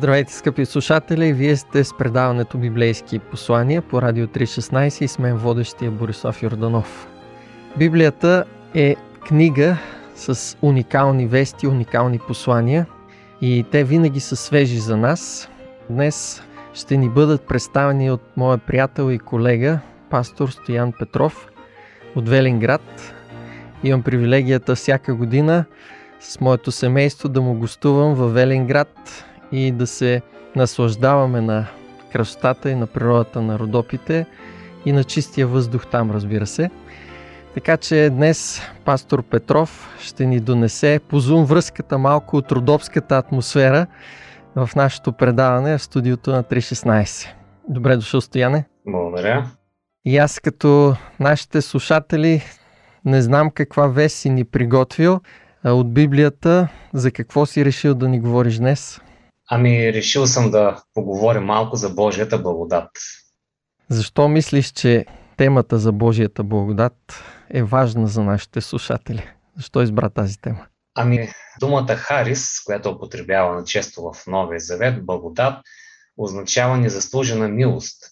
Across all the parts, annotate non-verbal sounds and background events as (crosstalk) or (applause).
Здравейте, скъпи слушатели! Вие сте с предаването Библейски послания по Радио 316 и с мен водещия Борислав Йорданов. Библията е книга с уникални вести, уникални послания и те винаги са свежи за нас. Днес ще ни бъдат представени от моя приятел и колега, пастор Стоян Петров от Велинград. Имам привилегията всяка година с моето семейство да му гостувам в Велинград и да се наслаждаваме на красотата и на природата на Родопите и на чистия въздух там, разбира се. Така че днес пастор Петров ще ни донесе по зум връзката малко от родопската атмосфера в нашето предаване в студиото на 316. Добре дошъл, Стояне. Благодаря. И аз като нашите слушатели не знам каква вест си ни приготвил от Библията. За какво си решил да ни говориш днес? Ами, решил съм да поговорим малко за Божията благодат. Защо мислиш, че темата за Божията благодат е важна за нашите слушатели? Защо избра тази тема? Ами, думата Харис, която е употребявана често в Новия Завет, благодат, означава незаслужена милост.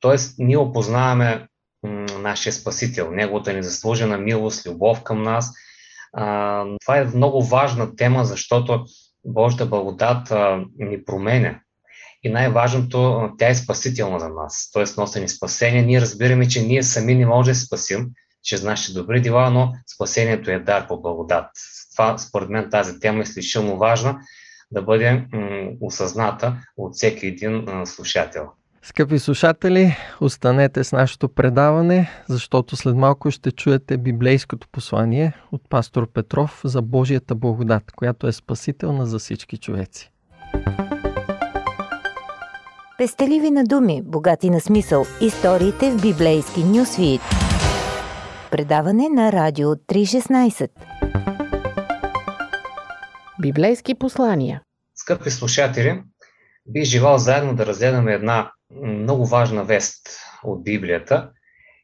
Тоест, ние опознаваме м- нашия Спасител, неговата незаслужена милост, любов към нас. А, това е много важна тема, защото Божията благодат а, ни променя. И най-важното, тя е спасителна за нас, т.е. носи ни спасение. Ние разбираме, че ние сами не можем да се спасим чрез нашите добри дела, но спасението е дар по благодат. Това, според мен, тази тема е изключително важна да бъде м- осъзната от всеки един м- слушател. Скъпи слушатели, останете с нашето предаване, защото след малко ще чуете библейското послание от пастор Петров за Божията благодат, която е спасителна за всички човеци. Пестеливи на думи, богати на смисъл. Историите в библейски нюсвит. Предаване на Радио 316 Библейски послания Скъпи слушатели, бих желал заедно да разгледаме една много важна вест от Библията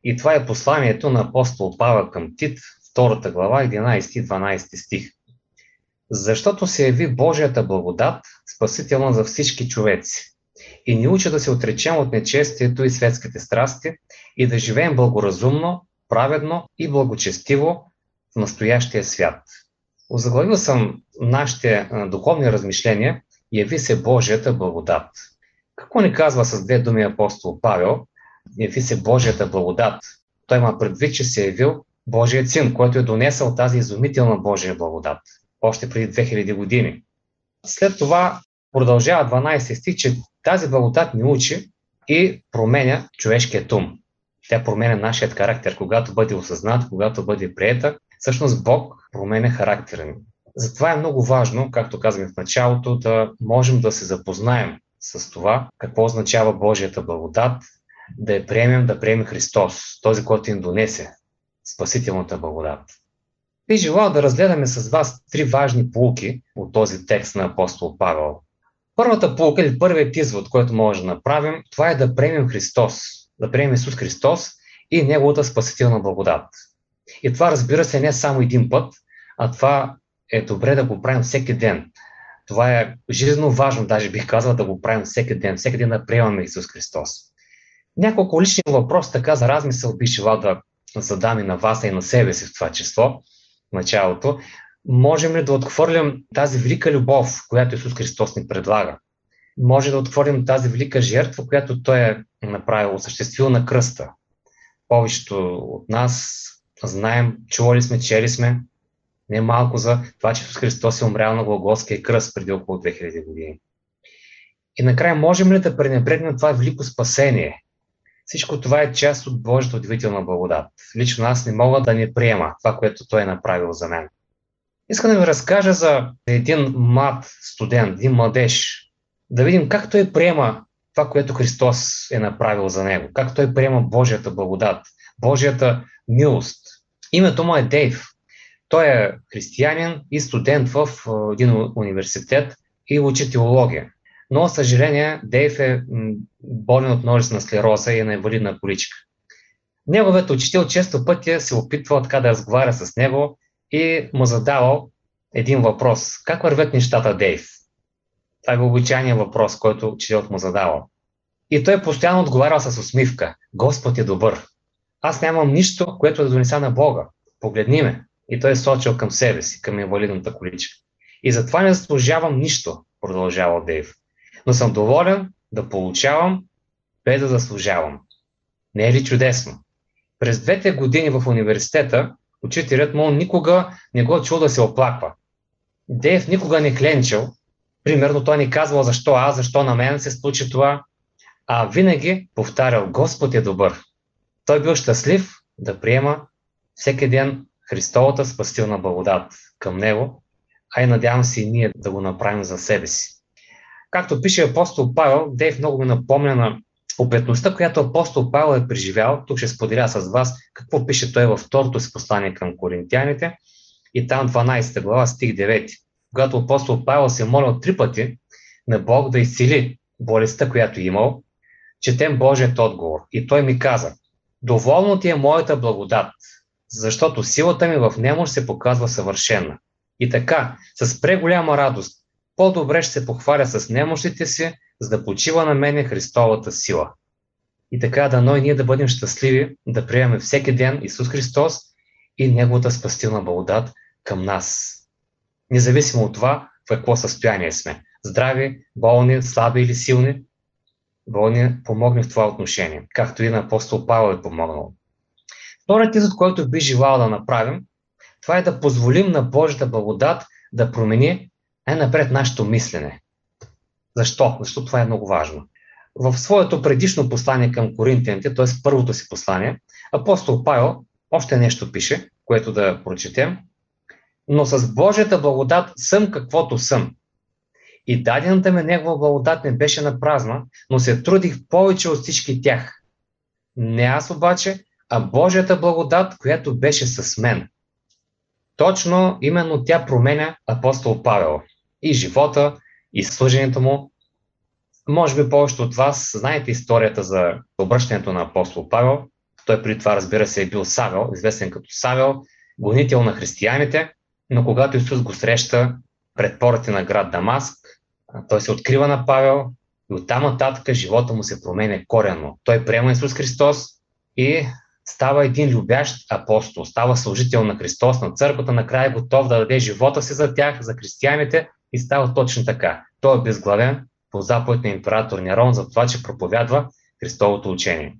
и това е посланието на апостол Павел към Тит, 2 глава, 11-12 стих. Защото се яви Божията благодат, спасителна за всички човеци и ни учи да се отречем от нечестието и светските страсти и да живеем благоразумно, праведно и благочестиво в настоящия свят. Озаглавил съм нашите духовни размишления Яви се Божията благодат. Какво ни казва с две думи апостол Павел? Яви се Божията благодат. Той има предвид, че се е явил Божият син, който е донесъл тази изумителна Божия благодат. Още преди 2000 години. След това продължава 12 стих, че тази благодат ни учи и променя човешкият ум. Тя променя нашият характер, когато бъде осъзнат, когато бъде приета. Всъщност Бог променя характера ни. Затова е много важно, както казахме в началото, да можем да се запознаем с това, какво означава Божията благодат, да я приемем, да приемем Христос, този, който им донесе спасителната благодат. Би желал да разгледаме с вас три важни полуки от този текст на апостол Павел. Първата полука или първият извод, който може да направим, това е да приемем Христос, да приемем Исус Христос и Неговата спасителна благодат. И това разбира се не само един път, а това е добре да го правим всеки ден. Това е жизненно важно, даже бих казал да го правим всеки ден, всеки ден да приемаме Исус Христос. Няколко лични въпроси, така за размисъл бих желал да задам и на вас и на себе си в това число, в началото. Можем ли да отхвърлим тази велика любов, която Исус Христос ни предлага? Може да отхвърлим тази велика жертва, която Той е направил, осъществил на кръста. Повечето от нас знаем, чували сме, чели сме, не малко за това, че Христос е умрял на Глаголския кръст преди около 2000 години. И накрая можем ли да пренебрегнем това велико спасение? Всичко това е част от Божията удивителна благодат. Лично аз не мога да не приема това, което Той е направил за мен. Искам да ви разкажа за един млад студент, един младеж, да видим как той приема това, което Христос е направил за него, как той приема Божията благодат, Божията милост. Името му е Дейв. Той е християнин и студент в един университет и учи теология. Но, съжаление, Дейв е болен от множествена склероза и е на инвалидна количка. Неговият учител често пъти се опитвал така да разговаря с него и му задавал един въпрос. Как вървят нещата, Дейв? Това е обичайният въпрос, който учителът му задавал. И той постоянно отговарял с усмивка. Господ е добър. Аз нямам нищо, което да донеса на Бога. Погледни ме. И той е сочил към себе си, към инвалидната количка. И затова не заслужавам нищо, продължава Дейв. Но съм доволен да получавам, без да заслужавам. Не е ли чудесно? През двете години в университета, учителят му никога не го чул да се оплаква. Дейв никога не кленчил. Примерно той ни казвал защо аз, защо на мен се случи това, а винаги повтарял Господ е добър. Той бил щастлив да приема всеки ден Христовата спастилна благодат към него, а и надявам се и ние да го направим за себе си. Както пише апостол Павел, Дейв много ми напомня на опетността, която апостол Павел е преживял. Тук ще споделя с вас какво пише той във второто си послание към коринтияните и там 12 глава, стих 9. Когато апостол Павел се е молил три пъти на Бог да изцели болестта, която е имал, четем Божият отговор. И той ми каза, доволно ти е моята благодат, защото силата ми в немощ се показва съвършена. И така, с преголяма радост, по-добре ще се похваля с немощите си, за да почива на мене Христовата сила. И така, дано и ние да бъдем щастливи, да приемем всеки ден Исус Христос и Неговата спастилна благодат към нас. Независимо от това, в какво състояние сме. Здрави, болни, слаби или силни, болни помогне в това отношение, както и на апостол Павел е помогнал. Вторият извод, който би желал да направим, това е да позволим на Божията благодат да промени най-напред нашето мислене. Защо? Защото това е много важно. В своето предишно послание към коринтияните, т.е. първото си послание, апостол Павел още нещо пише, което да прочетем. Но с Божията благодат съм каквото съм. И дадената ми негова благодат не беше на празна, но се трудих повече от всички тях. Не аз обаче, а Божията благодат, която беше с мен. Точно именно тя променя апостол Павел и живота, и служението му. Може би повечето от вас знаете историята за обръщането на апостол Павел. Той при това, разбира се, е бил Савел, известен като Савел, гонител на християните, но когато Исус го среща пред порите на град Дамаск, той се открива на Павел и оттам нататък живота му се променя коренно. Той приема Исус Христос и става един любящ апостол, става служител на Христос, на църквата, накрая е готов да даде живота си за тях, за християните и става точно така. Той е безглавен по заповед на император Нерон за това, че проповядва Христовото учение.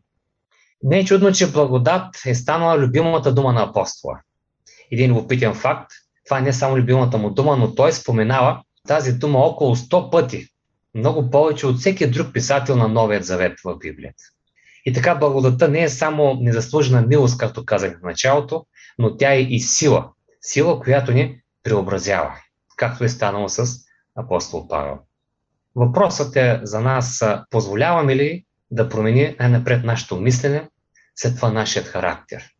Не е чудно, че благодат е станала любимата дума на апостола. Един любопитен факт, това не е само любимата му дума, но той споменава тази дума около 100 пъти, много повече от всеки друг писател на Новият завет в Библията. И така благодата не е само незаслужена милост, както казах в началото, но тя е и сила. Сила, която ни преобразява, както е станало с апостол Павел. Въпросът е за нас, позволяваме ли да промени най-напред нашето мислене, след това нашият характер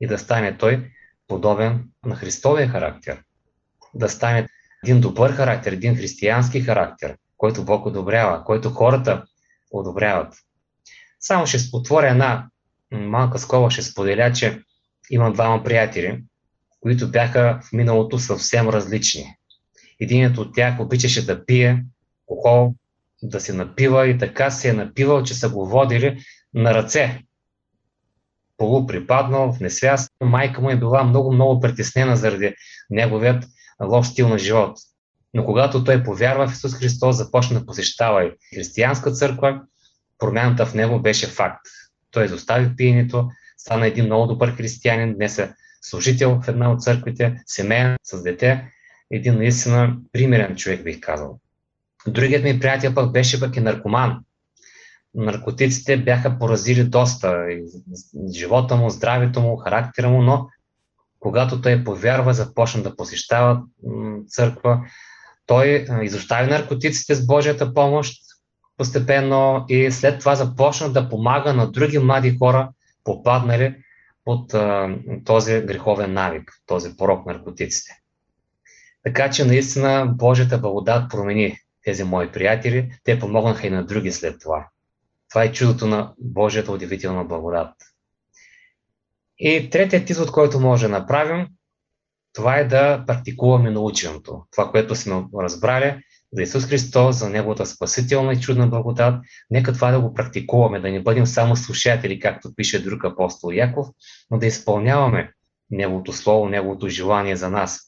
и да стане той подобен на Христовия характер, да стане един добър характер, един християнски характер, който Бог одобрява, който хората одобряват. Само ще отворя една малка скоба, ще споделя, че имам двама приятели, които бяха в миналото съвсем различни. Единият от тях обичаше да пие алкохол, да се напива и така се е напивал, че са го водили на ръце. Полуприпаднал, в несвяст. Майка му е била много-много притеснена заради неговият лош стил на живот. Но когато той повярва в Исус Христос, започна да посещава и християнска църква, промяната в него беше факт. Той изостави пиенето, стана един много добър християнин, днес е служител в една от църквите, семейен, с дете, един наистина примерен човек, бих казал. Другият ми приятел пък беше пък и наркоман. Наркотиците бяха поразили доста живота му, здравето му, характера му, но когато той повярва, започна да посещава църква, той изостави наркотиците с Божията помощ постепенно и след това започна да помага на други млади хора, попаднали от а, този греховен навик, този порок наркотиците. Така че наистина Божията благодат промени тези мои приятели. Те помогнаха и на други след това. Това е чудото на Божията удивителна благодат. И третият извод, който може да направим, това е да практикуваме наученото. Това, което сме разбрали за Исус Христос, за Неговата спасителна и чудна благодат, нека това да го практикуваме, да не бъдем само слушатели, както пише друг апостол Яков, но да изпълняваме Неговото Слово, Неговото желание за нас.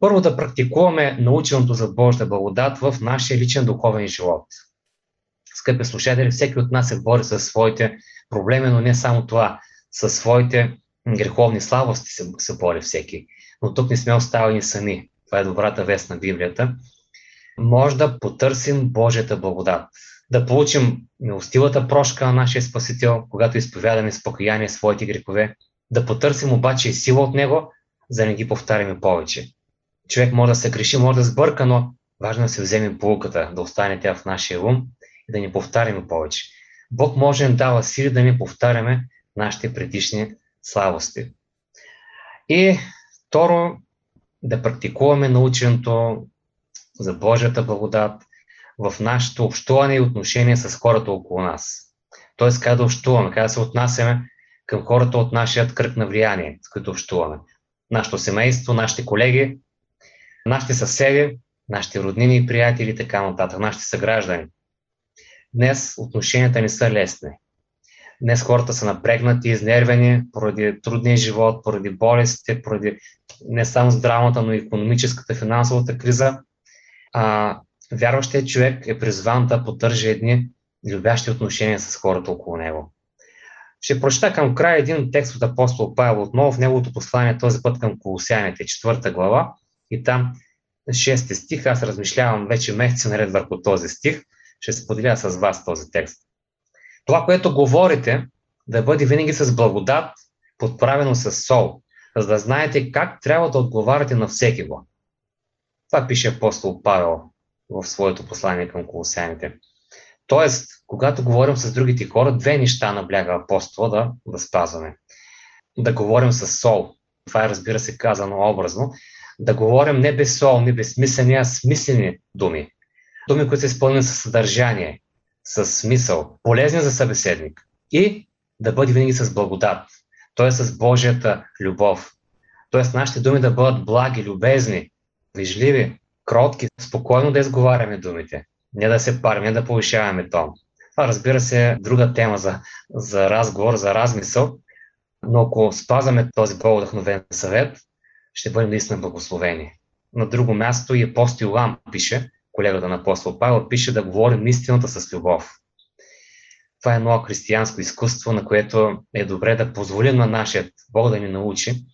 Първо да практикуваме наученото за Божията благодат в нашия личен духовен живот. Скъпи слушатели, всеки от нас се бори със своите проблеми, но не само това, със своите греховни слабости се, се бори всеки. Но тук не сме оставени сами. Това е добрата вест на Библията. Може да потърсим Божията благодат. Да получим милостивата прошка на нашия Спасител, когато изповядаме с покаяние своите грехове. Да потърсим обаче и сила от Него, за да не ги повтаряме повече. Човек може да се греши, може да сбърка, но важно е да се вземе полуката, да остане тя в нашия ум и да не повтаряме повече. Бог може да дава сили да не повтаряме нашите предишни слабости. И второ, да практикуваме наученото за Божията благодат в нашето общуване и отношение с хората около нас. Тоест, как да общуваме, как да се отнасяме към хората от нашия кръг на влияние, с които общуваме. Нашето семейство, нашите колеги, нашите съседи, нашите роднини и приятели и така нататък, нашите съграждани. Днес отношенията не са лесни. Днес хората са напрегнати, изнервени поради трудния живот, поради болестите, поради не само здравната, но и економическата, финансовата криза. А, вярващият човек е призван да поддържа едни любящи отношения с хората около него. Ще прочета към края един текст от апостол Павел отново в неговото послание, този път към Колосяните, четвърта глава, и там шести стих, аз размишлявам вече месеци наред върху този стих, ще споделя с вас този текст. Това, което говорите, да бъде винаги с благодат, подправено с сол, за да знаете как трябва да отговаряте на всеки го. Това пише апостол Павел в своето послание към колосяните. Тоест, когато говорим с другите хора, две неща набляга апостола да, да спазваме. Да говорим с сол. Това е, разбира се, казано образно. Да говорим не без сол, не безсмислени, а смислени думи. Думи, които са изпълнени със съдържание, с смисъл, полезни за събеседник и да бъде винаги с благодат, т.е. с Божията любов. Т.е. нашите думи да бъдат благи, любезни, вижливи, кротки, спокойно да изговаряме думите, не да се парим, не да повишаваме тон. Това разбира се е друга тема за, за разговор, за размисъл, но ако спазваме този по-вдъхновен съвет, ще бъдем наистина благословени. На друго място и апостол Иоанн пише, колегата на апостол Павел, пише да говорим истината с любов. Това е едно християнско изкуство, на което е добре да позволим на нашия Бог да ни научи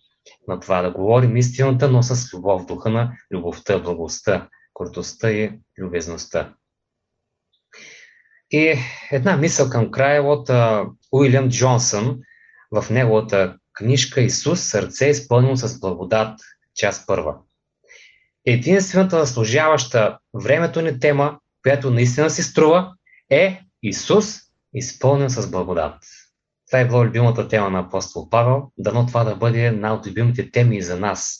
на това да говорим истината, но с любов, духа на любовта, благостта, крутостта и любезността. И една мисъл към края от Уилям Джонсън в неговата книжка Исус, сърце изпълнено с благодат, част първа единствената заслужаваща времето ни тема, която наистина си струва, е Исус, изпълнен с благодат. Това е била любимата тема на апостол Павел. Дано това да бъде една от любимите теми и за нас.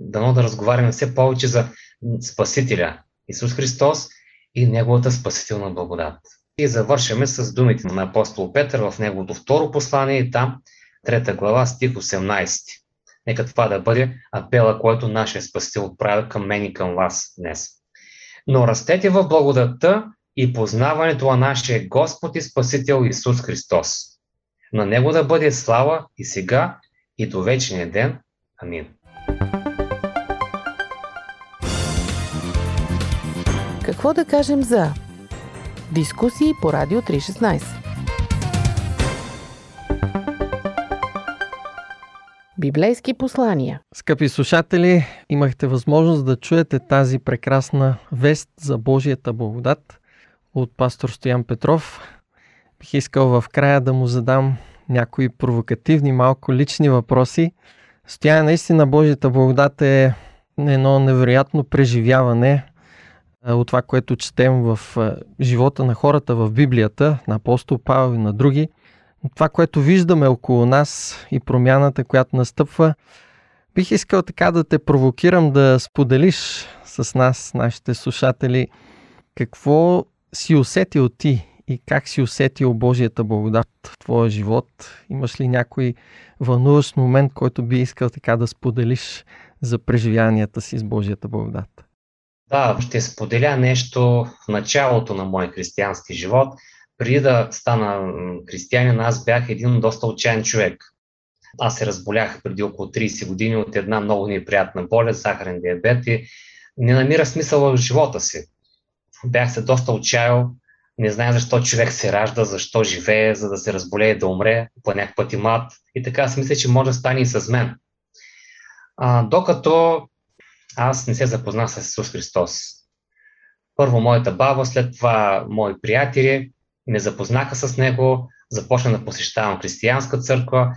Дано да разговаряме все повече за Спасителя Исус Христос и Неговата спасителна благодат. И завършваме с думите на апостол Петър в неговото второ послание и там, трета глава, стих 18. Нека това да бъде апела, който нашия Спасител отправя към мен и към вас днес. Но растете в благодата и познаването на нашия Господ и Спасител Исус Христос. На Него да бъде слава и сега, и до вечния ден. Амин. Какво да кажем за дискусии по Радио 316? Библейски послания. Скъпи слушатели, имахте възможност да чуете тази прекрасна вест за Божията благодат от пастор Стоян Петров. Бих искал в края да му задам някои провокативни, малко лични въпроси. Стоян, наистина Божията благодат е едно невероятно преживяване от това, което четем в живота на хората в Библията, на апостол Павел и на други. това, което виждаме около нас и промяната, която настъпва, бих искал така да те провокирам да споделиш с нас, нашите слушатели, какво си усетил ти и как си усетил Божията благодат в твоя живот? Имаш ли някой вълнуващ момент, който би искал така да споделиш за преживянията си с Божията благодат? Да, ще споделя нещо в началото на моя християнски живот. Преди да стана християнин, аз бях един доста отчаян човек. Аз се разболях преди около 30 години от една много неприятна болест, захарен диабет и не намира смисъл в живота си. Бях се доста отчаял, не знае защо човек се ражда, защо живее, за да се разболее, да умре, по някакъв път и мат. И така си мисля, че може да стане и с мен. А, докато аз не се запознах с Исус Христос. Първо моята баба, след това мои приятели ме запознаха с Него, започна да посещавам християнска църква,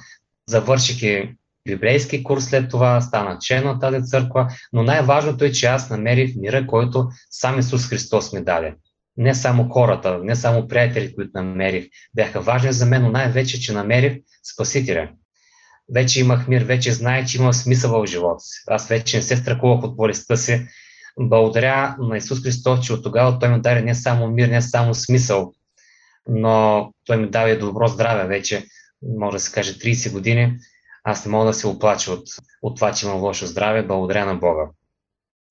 завърших библейски курс след това, стана член на тази църква, но най-важното е, че аз намерих мира, който сам Исус Христос ми даде не само хората, не само приятели, които намерих, бяха важни за мен, но най-вече, че намерих Спасителя. Вече имах мир, вече знае, че има смисъл в живота си. Аз вече не се страхувах от болестта си. Благодаря на Исус Христос, че от тогава Той ми даде не само мир, не само смисъл, но Той ми даде добро здраве вече, може да се каже 30 години. Аз не мога да се оплача от, от това, че имам лошо здраве. Благодаря на Бога.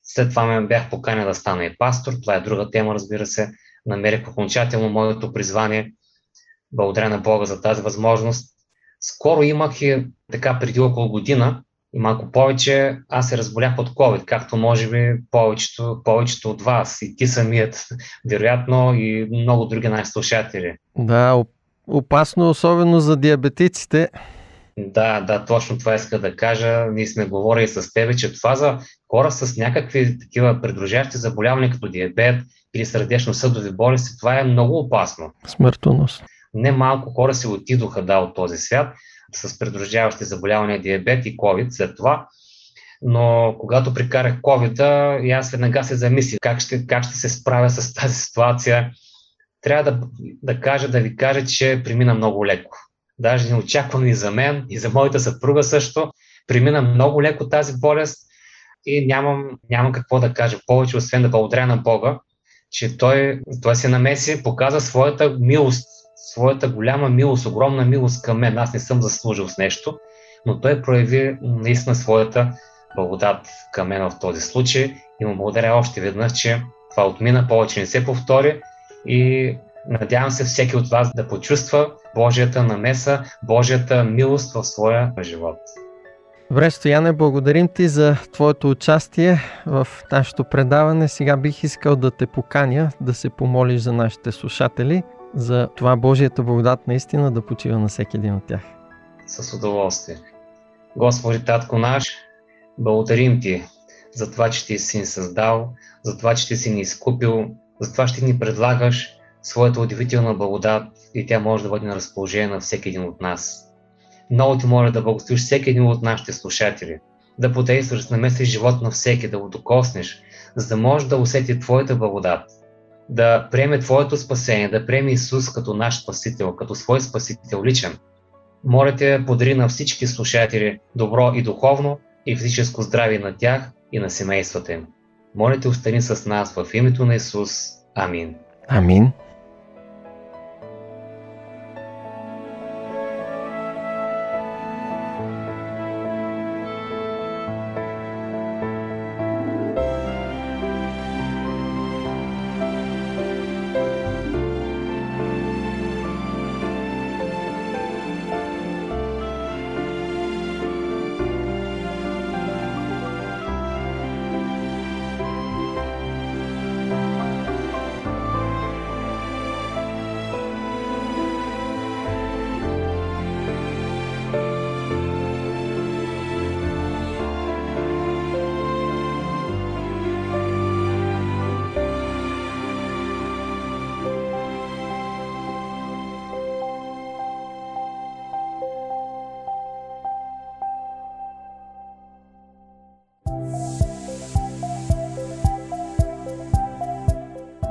След това ме бях поканен да стана и пастор. Това е друга тема, разбира се. Намерих окончателно моето призвание. Благодаря на Бога за тази възможност. Скоро имах и така преди около година и малко повече, аз се разболях от COVID, както може би повечето, повечето от вас и ти самият, (laughs) вероятно и много други наши слушатели. Да, опасно, особено за диабетиците. Да, да, точно това иска да кажа. Ние сме говорили с тебе, че това за хора с някакви такива придружащи заболявания, като диабет или сърдечно-съдови болести, това е много опасно. Смъртонос. Не малко хора се отидоха да от този свят с придружаващи заболявания, диабет и COVID след това. Но когато прикарах COVID, и аз веднага се замислих как ще, как ще се справя с тази ситуация. Трябва да, да кажа, да ви кажа, че премина много леко даже неочаквано и за мен, и за моята съпруга също. Премина много леко тази болест и нямам, нямам какво да кажа повече, освен да благодаря на Бога, че той, той се намеси, показа своята милост, своята голяма милост, огромна милост към мен. Аз не съм заслужил с нещо, но той прояви наистина своята благодат към мен в този случай и му благодаря още веднъж, че това отмина, повече не се повтори и Надявам се всеки от вас да почувства Божията намеса, Божията милост в своя живот. Добре, Стояне, благодарим ти за твоето участие в нашето предаване. Сега бих искал да те поканя да се помолиш за нашите слушатели, за това Божията благодат наистина да почива на всеки един от тях. С удоволствие. Господи, Татко наш, благодарим ти за това, че ти си ни създал, за това, че ти си ни изкупил, за това, че ти ни предлагаш своята удивителна благодат и тя може да бъде на разположение на всеки един от нас. Много ти моля да благословиш всеки един от нашите слушатели, да подействаш на намесиш живот на всеки, да го докоснеш, за да може да усети Твоята благодат, да приеме Твоето спасение, да приеме Исус като наш Спасител, като свой Спасител личен. Моля те, подари на всички слушатели добро и духовно и физическо здраве на тях и на семействата им. Моля те, остани с нас в името на Исус. Амин. Амин.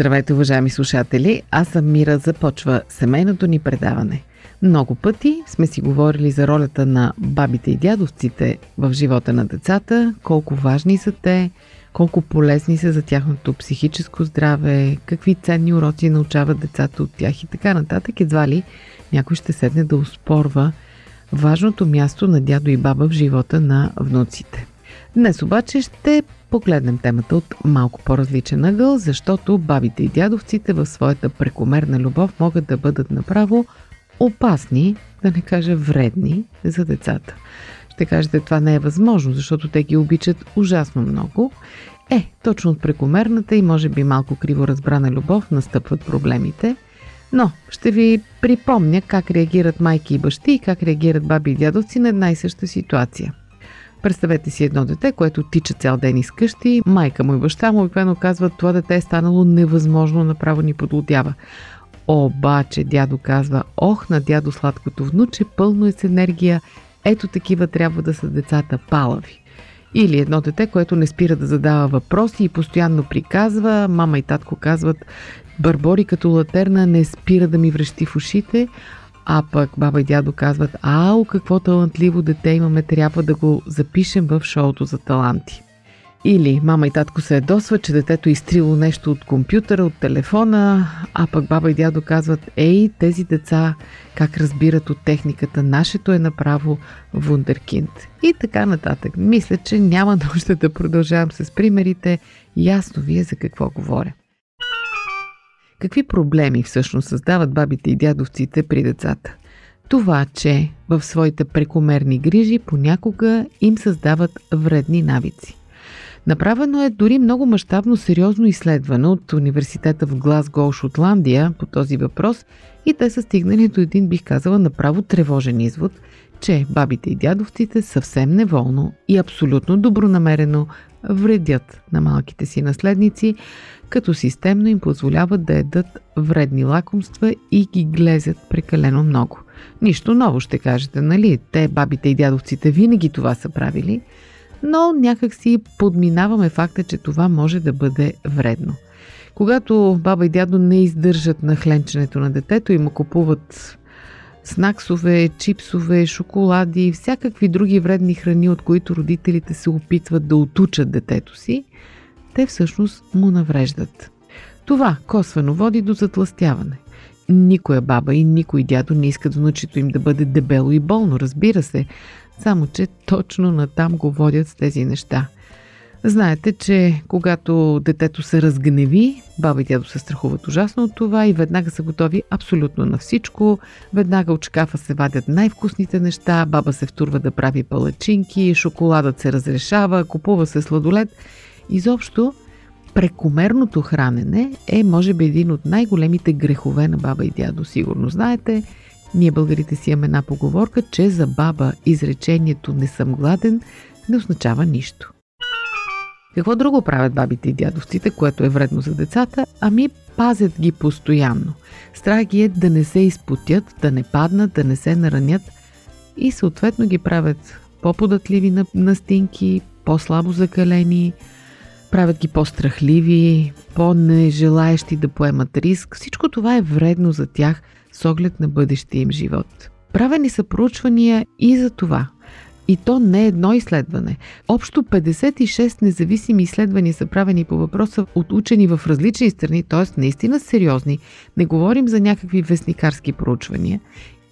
Здравейте, уважаеми слушатели! Аз съм Мира. Започва семейното ни предаване. Много пъти сме си говорили за ролята на бабите и дядовците в живота на децата, колко важни са те, колко полезни са за тяхното психическо здраве, какви ценни уроци научават децата от тях и така нататък. Едва ли някой ще седне да успорва важното място на дядо и баба в живота на внуците. Днес обаче ще погледнем темата от малко по-различен ъгъл, защото бабите и дядовците в своята прекомерна любов могат да бъдат направо опасни, да не кажа вредни за децата. Ще кажете, това не е възможно, защото те ги обичат ужасно много. Е, точно от прекомерната и може би малко криво разбрана любов настъпват проблемите. Но ще ви припомня как реагират майки и бащи и как реагират баби и дядовци на една и съща ситуация. Представете си едно дете, което тича цял ден из къщи, майка му и баща му обикновено казват, това дете е станало невъзможно, направо ни подлодява. Обаче дядо казва, ох на дядо сладкото внуче, пълно е с енергия, ето такива трябва да са децата палави. Или едно дете, което не спира да задава въпроси и постоянно приказва, мама и татко казват, бърбори като латерна не спира да ми връщи в ушите, а пък баба и дядо казват, ау, какво талантливо дете имаме, трябва да го запишем в шоуто за таланти. Или мама и татко се ядосва, че детето е изтрило нещо от компютъра, от телефона, а пък баба и дядо казват, ей, тези деца как разбират от техниката, нашето е направо вундеркинд. И така нататък. Мисля, че няма (laughs) нужда да продължавам с примерите. Ясно ви е за какво говоря. Какви проблеми всъщност създават бабите и дядовците при децата? Това, че в своите прекомерни грижи понякога им създават вредни навици. Направено е дори много мащабно сериозно изследване от университета в Глазго, Шотландия по този въпрос и те са стигнали до един, бих казала, направо тревожен извод, че бабите и дядовците съвсем неволно и абсолютно добронамерено вредят на малките си наследници, като системно им позволяват да едат вредни лакомства и ги глезят прекалено много – Нищо ново ще кажете, нали? Те, бабите и дядовците, винаги това са правили, но някак си подминаваме факта, че това може да бъде вредно. Когато баба и дядо не издържат на хленченето на детето и му купуват снаксове, чипсове, шоколади, всякакви други вредни храни, от които родителите се опитват да отучат детето си, те всъщност му навреждат. Това косвено води до затластяване. Никоя баба и никой дядо не иска да научито им да бъде дебело и болно, разбира се, само че точно натам го водят с тези неща – Знаете, че когато детето се разгневи, баба и дядо се страхуват ужасно от това и веднага са готови абсолютно на всичко. Веднага от шкафа се вадят най-вкусните неща, баба се втурва да прави палачинки, шоколадът се разрешава, купува се сладолет. Изобщо, прекомерното хранене е, може би, един от най-големите грехове на баба и дядо. Сигурно знаете, ние българите си имаме една поговорка, че за баба изречението не съм гладен не означава нищо. Какво друго правят бабите и дядовците, което е вредно за децата? Ами пазят ги постоянно. Страх ги е да не се изпотят, да не паднат, да не се наранят и съответно ги правят по-податливи на настинки, по-слабо закалени, правят ги по-страхливи, по-нежелаещи да поемат риск. Всичко това е вредно за тях с оглед на бъдещия им живот. Правени са проучвания и за това – и то не е едно изследване. Общо 56 независими изследвания са правени по въпроса от учени в различни страни, т.е. наистина сериозни. Не говорим за някакви вестникарски проучвания.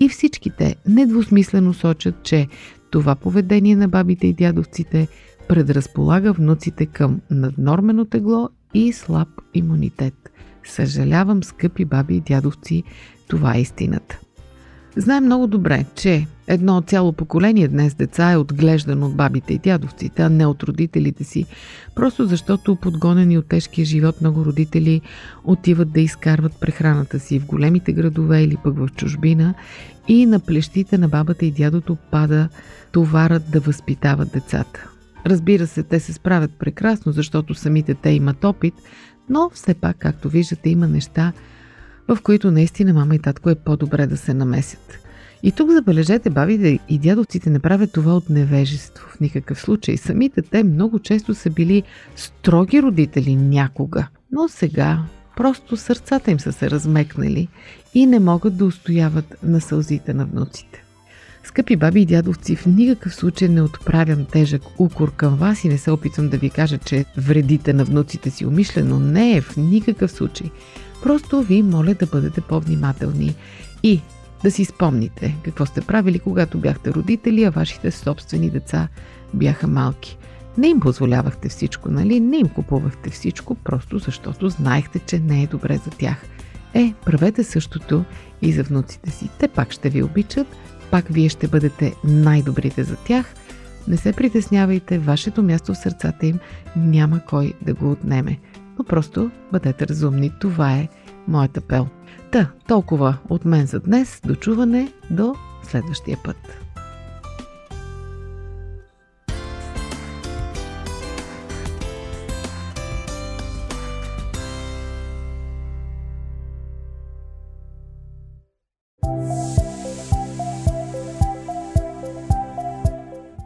И всичките недвусмислено сочат, че това поведение на бабите и дядовците предразполага внуците към наднормено тегло и слаб имунитет. Съжалявам, скъпи баби и дядовци, това е истината. Знаем много добре, че едно цяло поколение днес деца е отглеждано от бабите и дядовците, а не от родителите си, просто защото подгонени от тежкия живот много родители отиват да изкарват прехраната си в големите градове или пък в чужбина и на плещите на бабата и дядото пада товарът да възпитават децата. Разбира се, те се справят прекрасно, защото самите те имат опит, но все пак, както виждате, има неща, в които наистина мама и татко е по-добре да се намесят. И тук забележете, бабите и дядовците не правят това от невежество в никакъв случай. Самите те много често са били строги родители някога, но сега просто сърцата им са се размекнали и не могат да устояват на сълзите на внуците. Скъпи баби и дядовци, в никакъв случай не отправям тежък укор към вас и не се опитвам да ви кажа, че вредите на внуците си умишлено. Не е в никакъв случай. Просто ви моля да бъдете по-внимателни и да си спомните какво сте правили, когато бяхте родители, а вашите собствени деца бяха малки. Не им позволявахте всичко, нали? Не им купувахте всичко, просто защото знаехте, че не е добре за тях. Е, правете същото и за внуците си. Те пак ще ви обичат, пак вие ще бъдете най-добрите за тях. Не се притеснявайте, вашето място в сърцата им няма кой да го отнеме но просто бъдете разумни. Това е моят апел. Та, толкова от мен за днес. Дочуване до следващия път.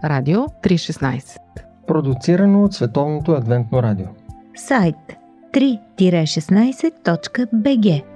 Радио 316 Продуцирано от Световното адвентно радио Сайт 3-16.bg